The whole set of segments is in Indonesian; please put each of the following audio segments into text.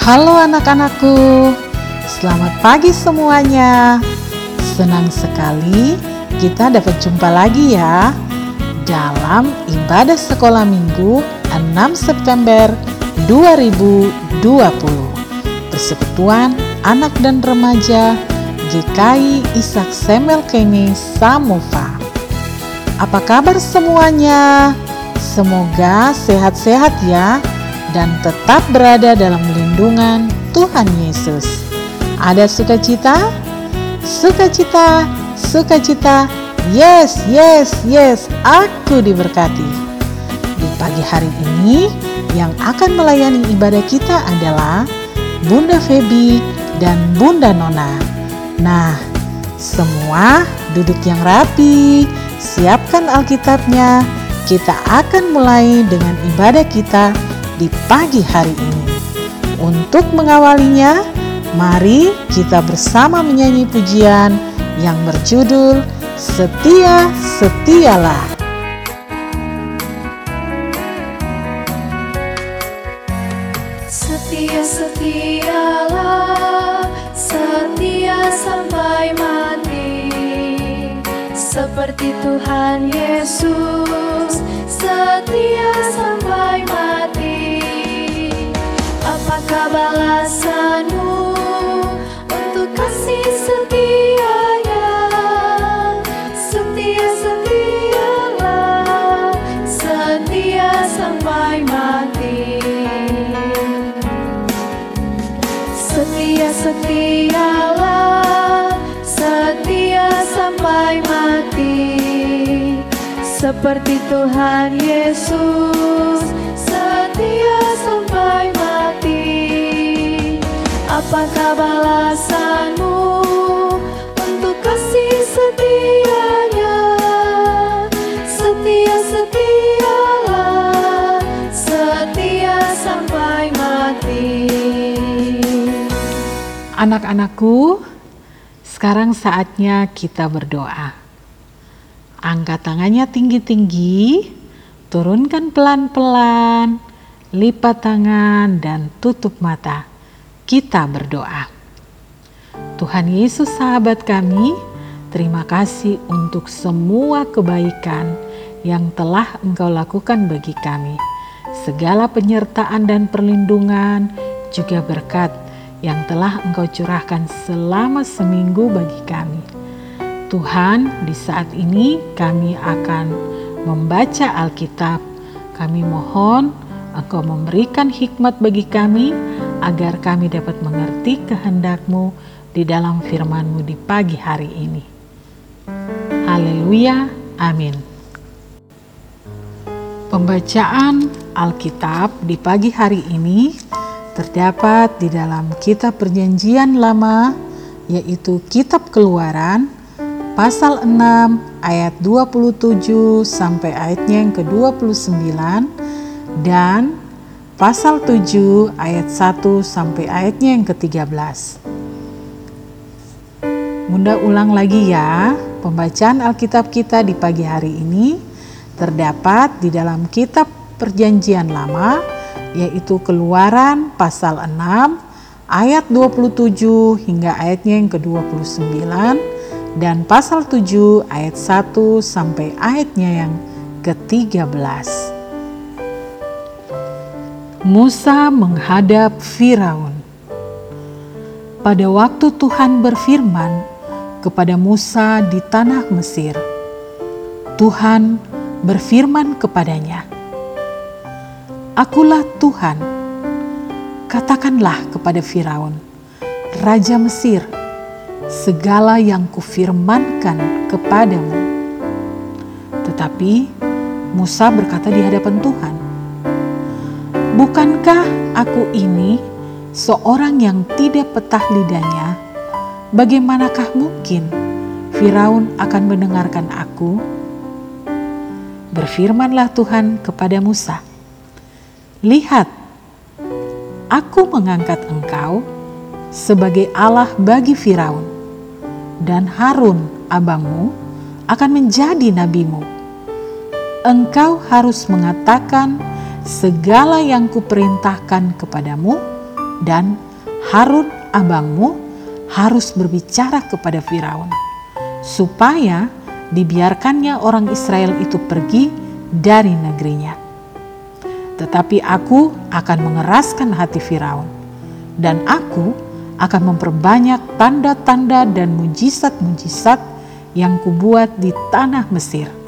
Halo anak-anakku, selamat pagi semuanya. Senang sekali kita dapat jumpa lagi ya dalam ibadah sekolah minggu 6 September 2020. Persekutuan Anak dan Remaja GKI Ishak Semel Kene Samova. Apa kabar semuanya? Semoga sehat-sehat ya dan tetap berada dalam lindungan Tuhan Yesus. Ada sukacita? Sukacita, sukacita. Yes, yes, yes, aku diberkati. Di pagi hari ini yang akan melayani ibadah kita adalah Bunda Febi dan Bunda Nona. Nah, semua duduk yang rapi, siapkan Alkitabnya. Kita akan mulai dengan ibadah kita di pagi hari ini. Untuk mengawalinya, mari kita bersama menyanyi pujian yang berjudul Setia Setialah. Setia setialah, setia sampai mati Seperti Tuhan Yesus, setia sampai mati Apakah balasanmu untuk kasih setianya Setia setialah, setia sampai mati. Setia setialah, setia sampai mati. Seperti Tuhan Yesus, Untuk kasih setianya Setia setialah, setia sampai mati Anak-anakku, sekarang saatnya kita berdoa. Angkat tangannya tinggi-tinggi, turunkan pelan-pelan, lipat tangan dan tutup mata. Kita berdoa. Tuhan Yesus sahabat kami, terima kasih untuk semua kebaikan yang telah Engkau lakukan bagi kami. Segala penyertaan dan perlindungan juga berkat yang telah Engkau curahkan selama seminggu bagi kami. Tuhan, di saat ini kami akan membaca Alkitab. Kami mohon Engkau memberikan hikmat bagi kami agar kami dapat mengerti kehendak-Mu di dalam firman-Mu di pagi hari ini. Haleluya, amin. Pembacaan Alkitab di pagi hari ini terdapat di dalam kitab perjanjian lama yaitu kitab keluaran pasal 6 ayat 27 sampai ayatnya yang ke-29 dan pasal 7 ayat 1 sampai ayatnya yang ke-13. Bunda ulang lagi ya, pembacaan Alkitab kita di pagi hari ini terdapat di dalam kitab perjanjian lama yaitu keluaran pasal 6 ayat 27 hingga ayatnya yang ke-29 dan pasal 7 ayat 1 sampai ayatnya yang ke-13. Musa menghadap Firaun. Pada waktu Tuhan berfirman kepada Musa di tanah Mesir, Tuhan berfirman kepadanya, Akulah Tuhan. Katakanlah kepada Firaun, Raja Mesir, segala yang kufirmankan kepadamu. Tetapi Musa berkata di hadapan Tuhan, Bukankah aku ini seorang yang tidak petah lidahnya? Bagaimanakah mungkin Firaun akan mendengarkan aku? Berfirmanlah Tuhan kepada Musa, Lihat, aku mengangkat engkau sebagai Allah bagi Firaun, dan Harun abangmu akan menjadi nabimu. Engkau harus mengatakan segala yang kuperintahkan kepadamu dan Harun abangmu harus berbicara kepada Firaun supaya dibiarkannya orang Israel itu pergi dari negerinya. Tetapi aku akan mengeraskan hati Firaun dan aku akan memperbanyak tanda-tanda dan mujizat-mujizat yang kubuat di tanah Mesir.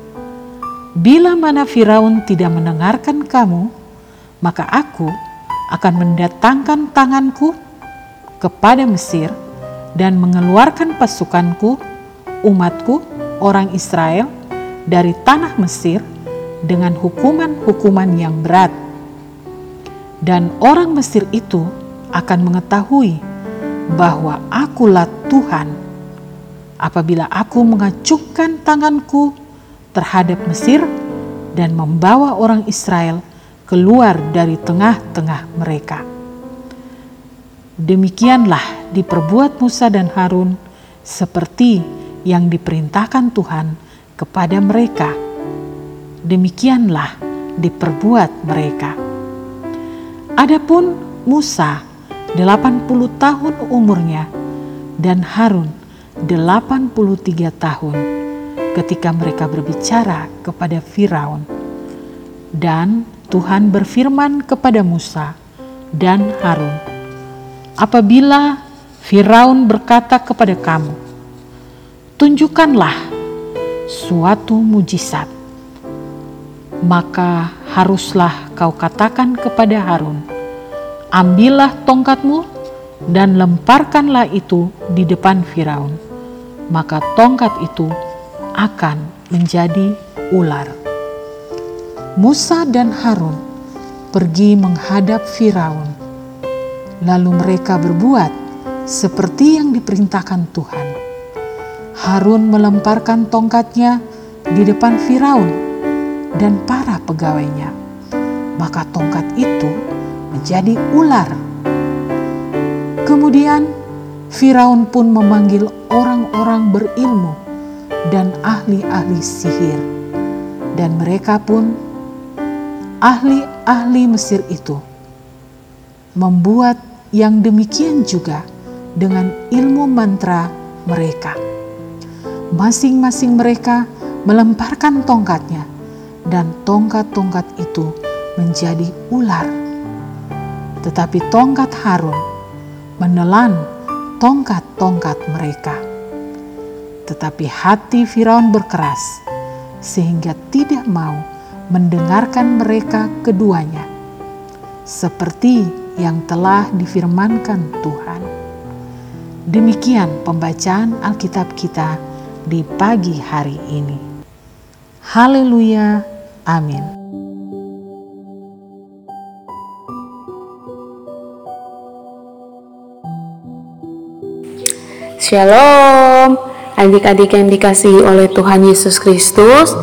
Bila mana Firaun tidak mendengarkan kamu, maka aku akan mendatangkan tanganku kepada Mesir dan mengeluarkan pasukanku, umatku, orang Israel dari tanah Mesir dengan hukuman-hukuman yang berat. Dan orang Mesir itu akan mengetahui bahwa akulah Tuhan apabila aku mengacungkan tanganku terhadap Mesir dan membawa orang Israel keluar dari tengah-tengah mereka. Demikianlah diperbuat Musa dan Harun seperti yang diperintahkan Tuhan kepada mereka. Demikianlah diperbuat mereka. Adapun Musa 80 tahun umurnya dan Harun 83 tahun ketika mereka berbicara kepada Firaun. Dan Tuhan berfirman kepada Musa dan Harun, "Apabila Firaun berkata kepada kamu, 'Tunjukkanlah suatu mujizat,' maka haruslah kau katakan kepada Harun, 'Ambillah tongkatmu dan lemparkanlah itu di depan Firaun,' maka tongkat itu akan menjadi ular." Musa dan Harun pergi menghadap Firaun. Lalu mereka berbuat seperti yang diperintahkan Tuhan. Harun melemparkan tongkatnya di depan Firaun dan para pegawainya. Maka tongkat itu menjadi ular. Kemudian Firaun pun memanggil orang-orang berilmu dan ahli-ahli sihir, dan mereka pun ahli-ahli Mesir itu membuat yang demikian juga dengan ilmu mantra mereka. Masing-masing mereka melemparkan tongkatnya, dan tongkat-tongkat itu menjadi ular. Tetapi tongkat Harun menelan tongkat-tongkat mereka. Tetapi hati Firaun berkeras, sehingga tidak mau mendengarkan mereka keduanya, seperti yang telah difirmankan Tuhan. Demikian pembacaan Alkitab kita di pagi hari ini. Haleluya, amin. Shalom, adik-adik yang dikasihi oleh Tuhan Yesus Kristus.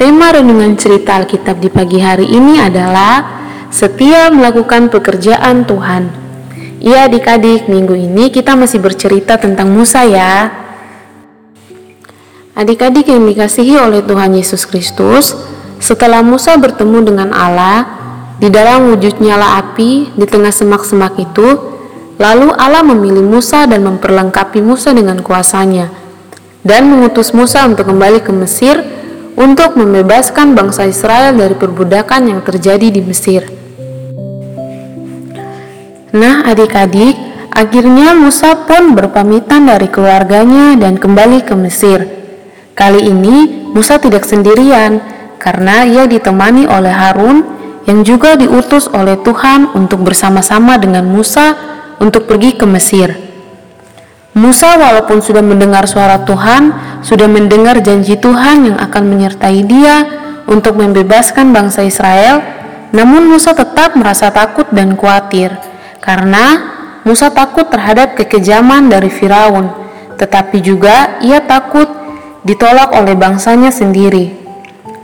Tema renungan cerita Alkitab di pagi hari ini adalah setia melakukan pekerjaan Tuhan. Iya adik-adik, minggu ini kita masih bercerita tentang Musa ya. Adik-adik yang dikasihi oleh Tuhan Yesus Kristus, setelah Musa bertemu dengan Allah di dalam wujud nyala api di tengah semak-semak itu, lalu Allah memilih Musa dan memperlengkapi Musa dengan kuasanya dan mengutus Musa untuk kembali ke Mesir untuk membebaskan bangsa Israel dari perbudakan yang terjadi di Mesir. Nah, adik-adik, akhirnya Musa pun berpamitan dari keluarganya dan kembali ke Mesir. Kali ini Musa tidak sendirian karena ia ditemani oleh Harun yang juga diutus oleh Tuhan untuk bersama-sama dengan Musa untuk pergi ke Mesir. Musa walaupun sudah mendengar suara Tuhan, sudah mendengar janji Tuhan yang akan menyertai dia untuk membebaskan bangsa Israel, namun Musa tetap merasa takut dan khawatir karena Musa takut terhadap kekejaman dari Firaun, tetapi juga ia takut ditolak oleh bangsanya sendiri.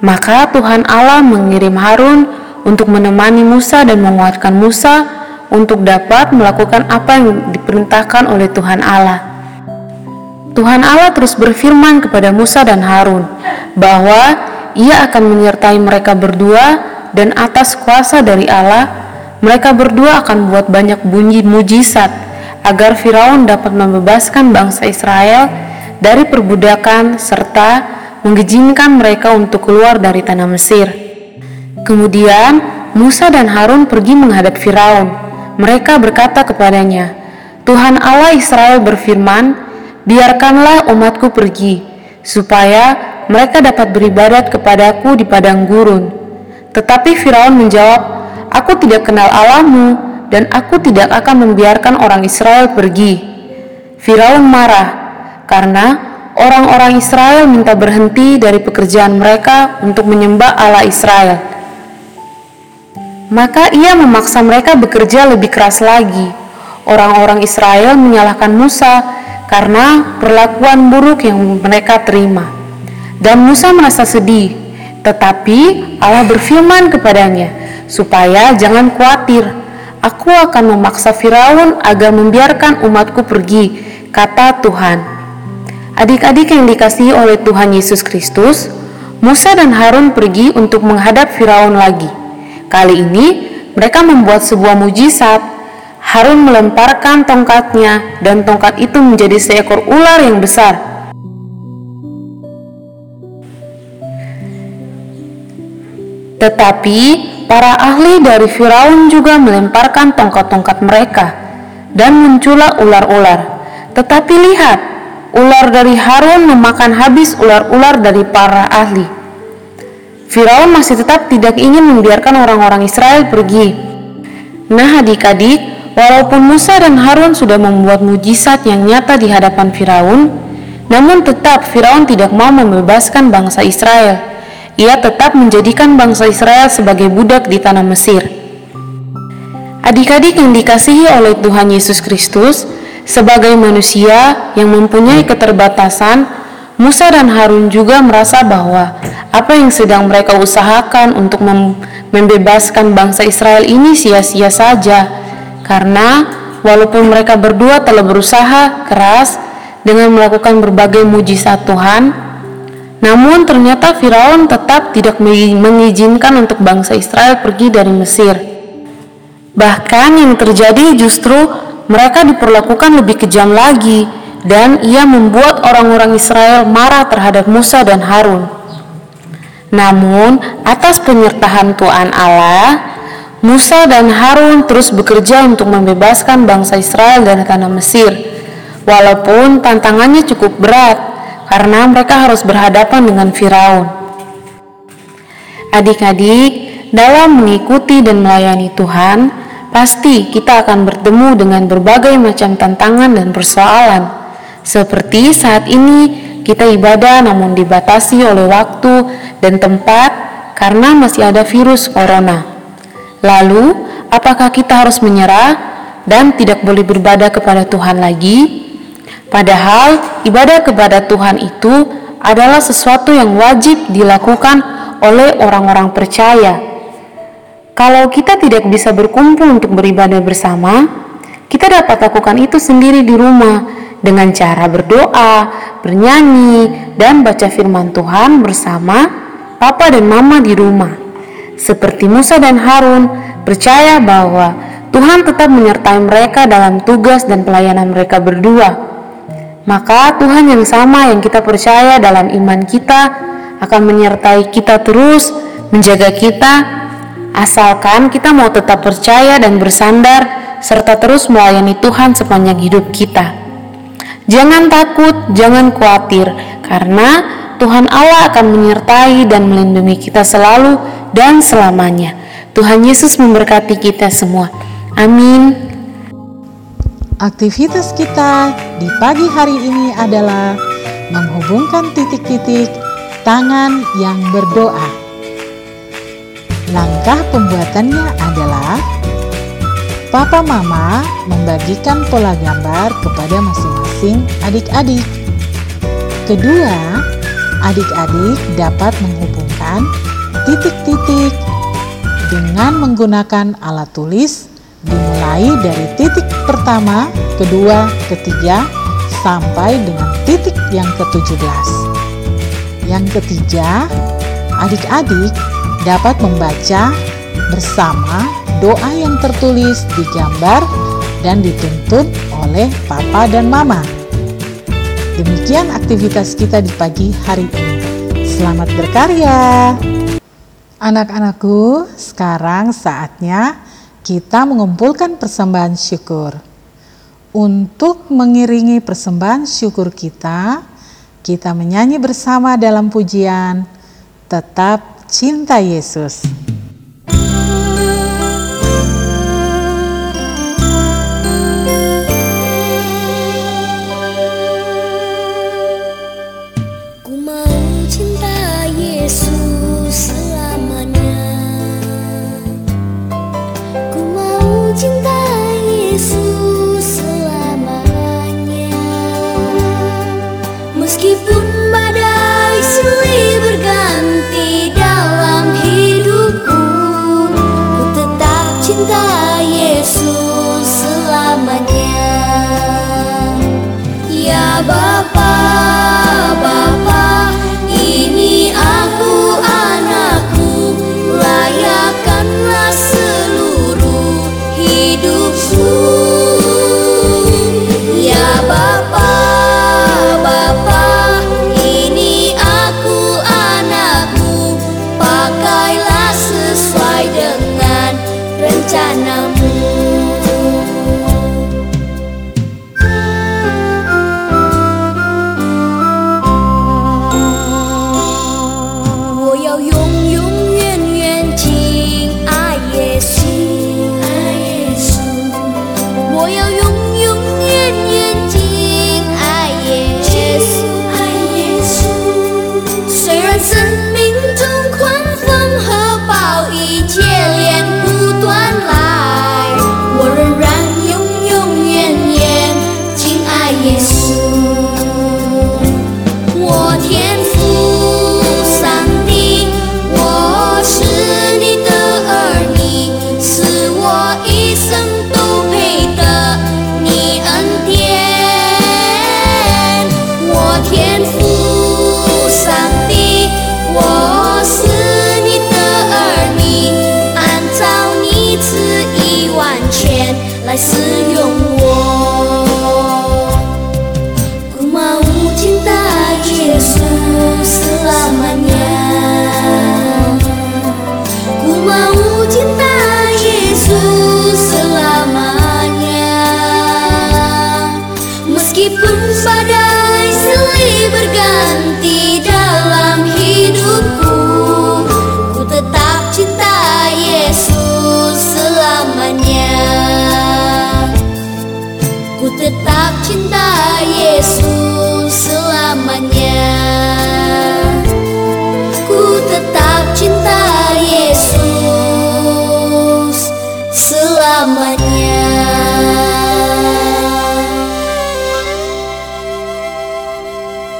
Maka Tuhan Allah mengirim Harun untuk menemani Musa dan menguatkan Musa untuk dapat melakukan apa yang diperintahkan oleh Tuhan Allah. Tuhan Allah terus berfirman kepada Musa dan Harun bahwa ia akan menyertai mereka berdua dan atas kuasa dari Allah mereka berdua akan buat banyak bunyi mujizat agar Firaun dapat membebaskan bangsa Israel dari perbudakan serta mengizinkan mereka untuk keluar dari tanah Mesir. Kemudian Musa dan Harun pergi menghadap Firaun. Mereka berkata kepadanya, "Tuhan Allah Israel berfirman, biarkanlah umatku pergi, supaya mereka dapat beribadat kepadaku di padang gurun. Tetapi Firaun menjawab, Aku tidak kenal Allahmu, dan aku tidak akan membiarkan orang Israel pergi. Firaun marah, karena orang-orang Israel minta berhenti dari pekerjaan mereka untuk menyembah Allah Israel. Maka ia memaksa mereka bekerja lebih keras lagi. Orang-orang Israel menyalahkan Musa karena perlakuan buruk yang mereka terima. Dan Musa merasa sedih, tetapi Allah berfirman kepadanya, supaya jangan khawatir, aku akan memaksa Firaun agar membiarkan umatku pergi, kata Tuhan. Adik-adik yang dikasihi oleh Tuhan Yesus Kristus, Musa dan Harun pergi untuk menghadap Firaun lagi. Kali ini mereka membuat sebuah mujizat Harun melemparkan tongkatnya dan tongkat itu menjadi seekor ular yang besar. Tetapi para ahli dari Firaun juga melemparkan tongkat-tongkat mereka dan muncullah ular-ular. Tetapi lihat, ular dari Harun memakan habis ular-ular dari para ahli. Firaun masih tetap tidak ingin membiarkan orang-orang Israel pergi. Nah, adik-adik, Walaupun Musa dan Harun sudah membuat mujizat yang nyata di hadapan Firaun, namun tetap Firaun tidak mau membebaskan bangsa Israel. Ia tetap menjadikan bangsa Israel sebagai budak di tanah Mesir. Adik-adik yang dikasihi oleh Tuhan Yesus Kristus, sebagai manusia yang mempunyai keterbatasan, Musa dan Harun juga merasa bahwa apa yang sedang mereka usahakan untuk membebaskan bangsa Israel ini sia-sia saja karena walaupun mereka berdua telah berusaha keras dengan melakukan berbagai mujizat Tuhan, namun ternyata Firaun tetap tidak mengizinkan untuk bangsa Israel pergi dari Mesir. Bahkan yang terjadi justru mereka diperlakukan lebih kejam lagi dan ia membuat orang-orang Israel marah terhadap Musa dan Harun. Namun, atas penyertaan Tuhan Allah, Musa dan Harun terus bekerja untuk membebaskan bangsa Israel dari tanah Mesir, walaupun tantangannya cukup berat karena mereka harus berhadapan dengan Firaun. Adik-adik, dalam mengikuti dan melayani Tuhan, pasti kita akan bertemu dengan berbagai macam tantangan dan persoalan. Seperti saat ini, kita ibadah namun dibatasi oleh waktu dan tempat karena masih ada virus corona. Lalu, apakah kita harus menyerah dan tidak boleh beribadah kepada Tuhan lagi? Padahal, ibadah kepada Tuhan itu adalah sesuatu yang wajib dilakukan oleh orang-orang percaya. Kalau kita tidak bisa berkumpul untuk beribadah bersama, kita dapat lakukan itu sendiri di rumah dengan cara berdoa, bernyanyi, dan baca firman Tuhan bersama papa dan mama di rumah seperti Musa dan Harun, percaya bahwa Tuhan tetap menyertai mereka dalam tugas dan pelayanan mereka berdua. Maka Tuhan yang sama yang kita percaya dalam iman kita akan menyertai kita terus, menjaga kita, asalkan kita mau tetap percaya dan bersandar serta terus melayani Tuhan sepanjang hidup kita. Jangan takut, jangan khawatir, karena Tuhan Allah akan menyertai dan melindungi kita selalu dan selamanya. Tuhan Yesus memberkati kita semua. Amin. Aktivitas kita di pagi hari ini adalah menghubungkan titik-titik tangan yang berdoa. Langkah pembuatannya adalah Papa Mama membagikan pola gambar kepada masing-masing adik-adik. Kedua, adik-adik dapat menghubungkan titik-titik dengan menggunakan alat tulis dimulai dari titik pertama, kedua, ketiga, sampai dengan titik yang ke-17. Yang ketiga, adik-adik dapat membaca bersama doa yang tertulis digambar dan dituntut oleh papa dan mama. Demikian aktivitas kita di pagi hari ini. Selamat berkarya. Anak-anakku, sekarang saatnya kita mengumpulkan persembahan syukur. Untuk mengiringi persembahan syukur kita, kita menyanyi bersama dalam pujian Tetap Cinta Yesus.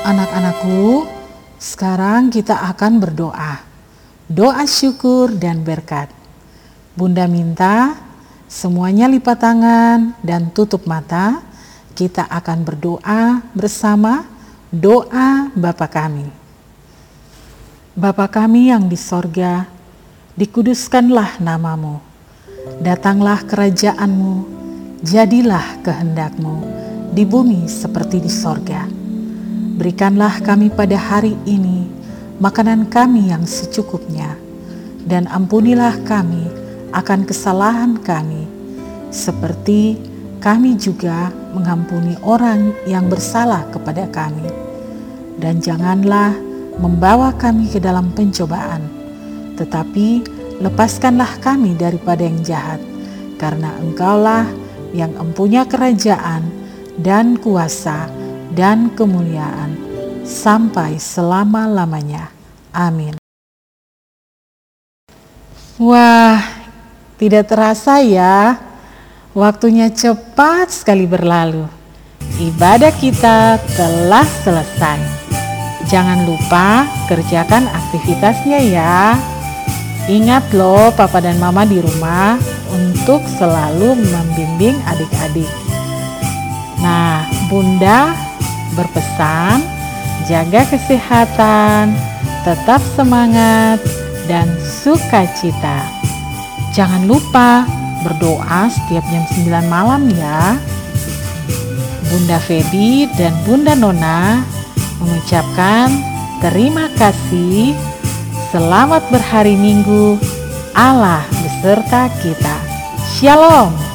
Anak-anakku, sekarang kita akan berdoa. Doa syukur dan berkat. Bunda minta semuanya lipat tangan dan tutup mata. Kita akan berdoa bersama doa Bapa kami. Bapa kami yang di sorga, dikuduskanlah namamu. Datanglah kerajaanmu, jadilah kehendakmu di bumi seperti di sorga. Berikanlah kami pada hari ini makanan kami yang secukupnya, dan ampunilah kami akan kesalahan kami, seperti kami juga mengampuni orang yang bersalah kepada kami. Dan janganlah membawa kami ke dalam pencobaan, tetapi lepaskanlah kami daripada yang jahat, karena Engkaulah yang empunya kerajaan dan kuasa dan kemuliaan sampai selama-lamanya. Amin. Wah, tidak terasa ya, waktunya cepat sekali berlalu. Ibadah kita telah selesai. Jangan lupa kerjakan aktivitasnya ya. Ingat loh papa dan mama di rumah untuk selalu membimbing adik-adik. Nah, Bunda berpesan jaga kesehatan, tetap semangat, dan sukacita. Jangan lupa berdoa setiap jam 9 malam ya. Bunda Feby dan Bunda Nona mengucapkan terima kasih. Selamat berhari Minggu. Allah beserta kita. Shalom.